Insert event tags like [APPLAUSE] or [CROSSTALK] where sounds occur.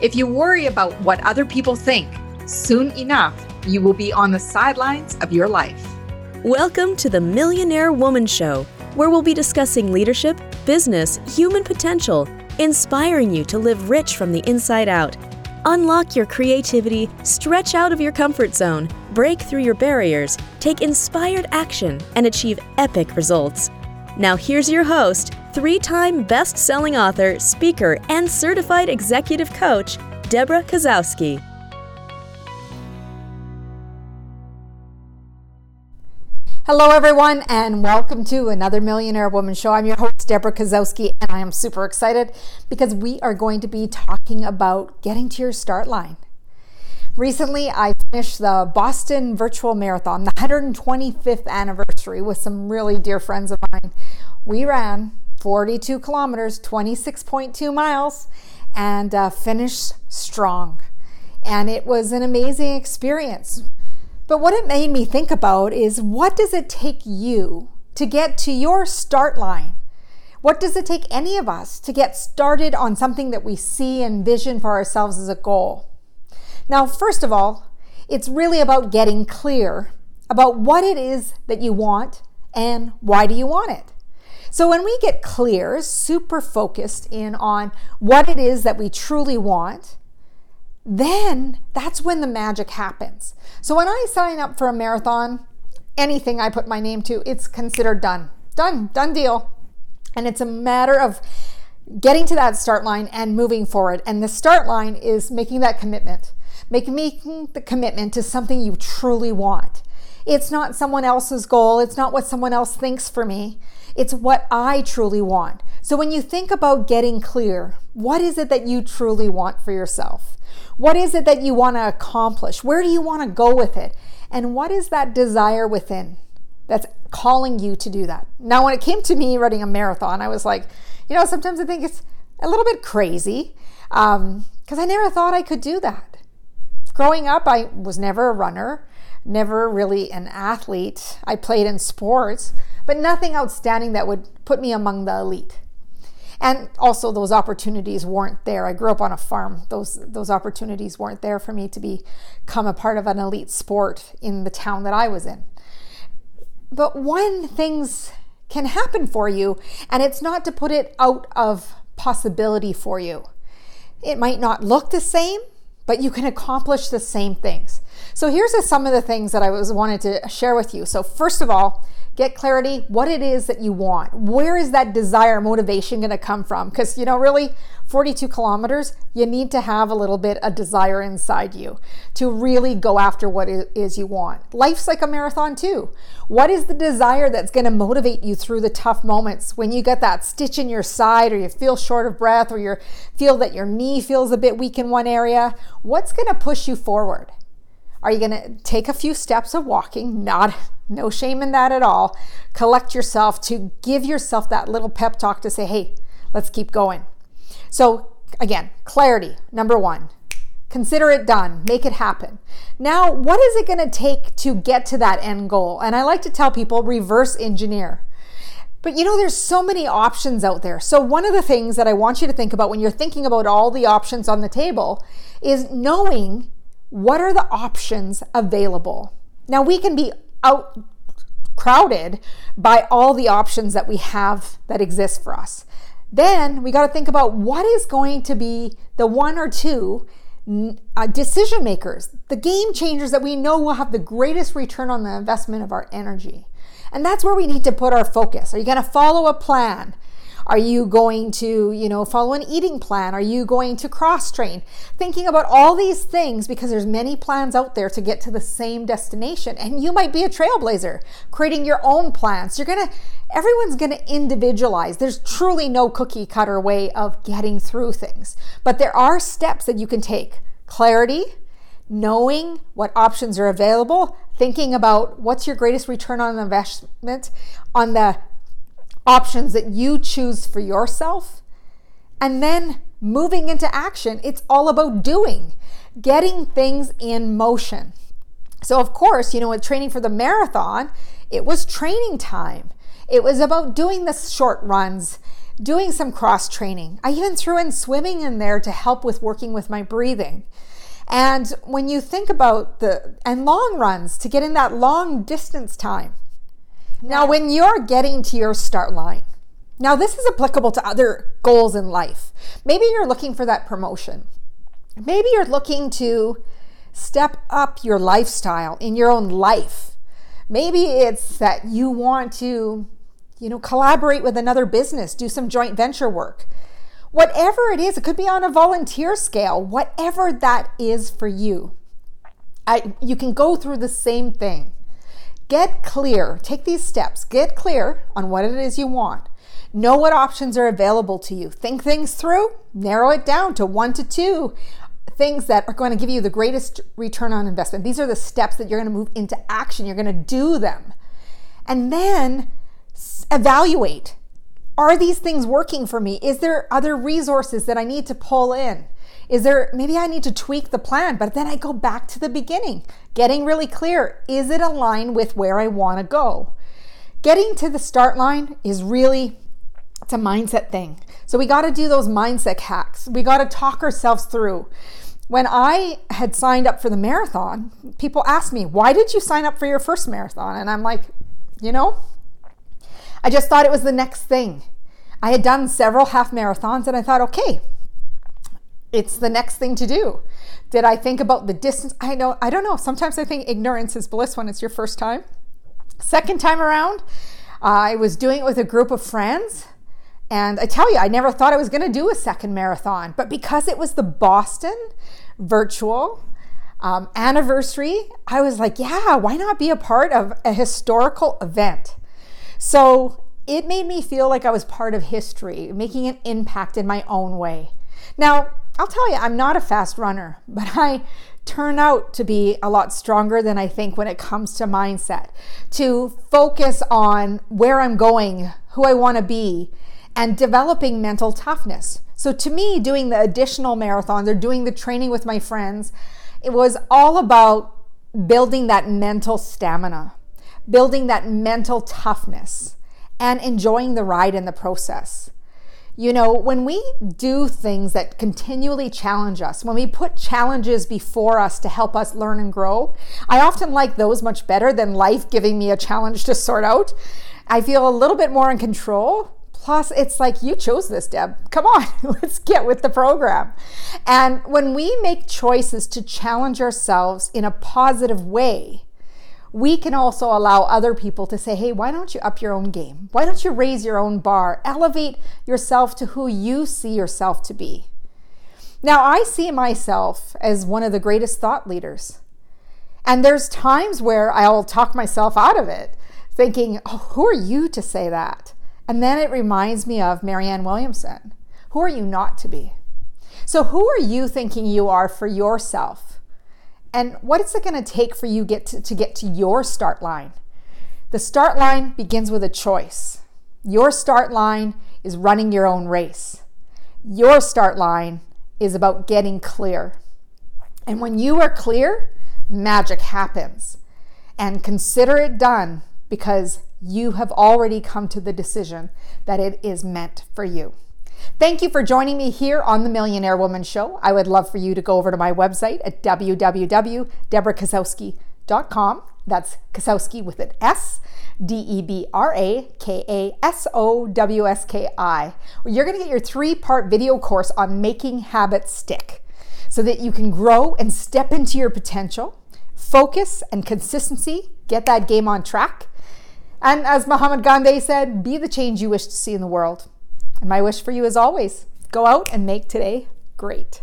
If you worry about what other people think, soon enough, you will be on the sidelines of your life. Welcome to the Millionaire Woman Show, where we'll be discussing leadership, business, human potential, inspiring you to live rich from the inside out. Unlock your creativity, stretch out of your comfort zone, break through your barriers, take inspired action, and achieve epic results. Now, here's your host, three time best selling author, speaker, and certified executive coach, Debra Kasowski. Hello, everyone, and welcome to another Millionaire Woman Show. I'm your host, Debra Kasowski, and I am super excited because we are going to be talking about getting to your start line. Recently, I finished the Boston Virtual Marathon, the 125th anniversary, with some really dear friends of mine. We ran 42 kilometers, 26.2 miles, and uh, finished strong. And it was an amazing experience. But what it made me think about is what does it take you to get to your start line? What does it take any of us to get started on something that we see and vision for ourselves as a goal? Now, first of all, it's really about getting clear about what it is that you want and why do you want it. So when we get clear, super focused in on what it is that we truly want, then that's when the magic happens. So when I sign up for a marathon, anything I put my name to, it's considered done. Done, done deal. And it's a matter of getting to that start line and moving forward. And the start line is making that commitment, making, making the commitment to something you truly want. It's not someone else's goal, it's not what someone else thinks for me. It's what I truly want. So when you think about getting clear, what is it that you truly want for yourself? What is it that you want to accomplish? Where do you want to go with it? And what is that desire within that's calling you to do that? Now, when it came to me running a marathon, I was like, you know, sometimes I think it's a little bit crazy because um, I never thought I could do that. Growing up, I was never a runner, never really an athlete. I played in sports, but nothing outstanding that would put me among the elite and also those opportunities weren't there. I grew up on a farm. Those those opportunities weren't there for me to become a part of an elite sport in the town that I was in. But when things can happen for you, and it's not to put it out of possibility for you. It might not look the same, but you can accomplish the same things. So here's a, some of the things that I was wanted to share with you. So first of all, get clarity what it is that you want. Where is that desire, motivation going to come from? Because, you know, really, 42 kilometers, you need to have a little bit of desire inside you to really go after what it is you want. Life's like a marathon, too. What is the desire that's going to motivate you through the tough moments when you get that stitch in your side or you feel short of breath or you feel that your knee feels a bit weak in one area? What's going to push you forward? Are you going to take a few steps of walking? Not no shame in that at all. Collect yourself to give yourself that little pep talk to say, "Hey, let's keep going." So, again, clarity, number 1. Consider it done. Make it happen. Now, what is it going to take to get to that end goal? And I like to tell people reverse engineer. But you know, there's so many options out there. So, one of the things that I want you to think about when you're thinking about all the options on the table is knowing what are the options available? Now, we can be out crowded by all the options that we have that exist for us. Then we got to think about what is going to be the one or two uh, decision makers, the game changers that we know will have the greatest return on the investment of our energy. And that's where we need to put our focus. Are you going to follow a plan? Are you going to, you know, follow an eating plan? Are you going to cross train? Thinking about all these things because there's many plans out there to get to the same destination. And you might be a trailblazer, creating your own plans. You're going to everyone's going to individualize. There's truly no cookie cutter way of getting through things. But there are steps that you can take. Clarity, knowing what options are available, thinking about what's your greatest return on investment on the options that you choose for yourself, and then moving into action. It's all about doing, getting things in motion. So, of course, you know, with training for the marathon, it was training time. It was about doing the short runs, doing some cross training. I even threw in swimming in there to help with working with my breathing. And when you think about the and long runs to get in that long distance time. Now, when you're getting to your start line, now this is applicable to other goals in life. Maybe you're looking for that promotion. Maybe you're looking to step up your lifestyle in your own life. Maybe it's that you want to, you know, collaborate with another business, do some joint venture work. Whatever it is, it could be on a volunteer scale, whatever that is for you. I, you can go through the same thing. Get clear, take these steps, get clear on what it is you want. Know what options are available to you. Think things through, narrow it down to one to two things that are going to give you the greatest return on investment. These are the steps that you're going to move into action. You're going to do them. And then evaluate are these things working for me? Is there other resources that I need to pull in? Is there maybe I need to tweak the plan, but then I go back to the beginning, getting really clear. Is it aligned with where I want to go? Getting to the start line is really it's a mindset thing. So we got to do those mindset hacks. We got to talk ourselves through. When I had signed up for the marathon, people asked me, "Why did you sign up for your first marathon?" And I'm like, "You know, I just thought it was the next thing. I had done several half marathons and I thought, okay, it's the next thing to do. Did I think about the distance? I know, I don't know. Sometimes I think ignorance is bliss when it's your first time. Second time around, I was doing it with a group of friends. And I tell you, I never thought I was going to do a second marathon. But because it was the Boston virtual um, anniversary, I was like, yeah, why not be a part of a historical event? So it made me feel like I was part of history, making an impact in my own way. Now, I'll tell you, I'm not a fast runner, but I turn out to be a lot stronger than I think when it comes to mindset, to focus on where I'm going, who I want to be, and developing mental toughness. So, to me, doing the additional marathons or doing the training with my friends, it was all about building that mental stamina building that mental toughness and enjoying the ride in the process. You know, when we do things that continually challenge us, when we put challenges before us to help us learn and grow, I often like those much better than life giving me a challenge to sort out. I feel a little bit more in control. Plus, it's like, you chose this, Deb. Come on, [LAUGHS] let's get with the program. And when we make choices to challenge ourselves in a positive way, we can also allow other people to say, hey, why don't you up your own game? Why don't you raise your own bar? Elevate yourself to who you see yourself to be. Now, I see myself as one of the greatest thought leaders. And there's times where I'll talk myself out of it, thinking, oh, who are you to say that? And then it reminds me of Marianne Williamson. Who are you not to be? So, who are you thinking you are for yourself? And what is it going to take for you get to, to get to your start line? The start line begins with a choice. Your start line is running your own race. Your start line is about getting clear. And when you are clear, magic happens. And consider it done because you have already come to the decision that it is meant for you. Thank you for joining me here on the Millionaire Woman Show. I would love for you to go over to my website at www.debrakasowski.com. That's Kasowski with an S, D E B R A K A S O W S K I. You're going to get your three part video course on making habits stick so that you can grow and step into your potential, focus and consistency, get that game on track. And as Muhammad Gandhi said, be the change you wish to see in the world. And my wish for you is always go out and make today great.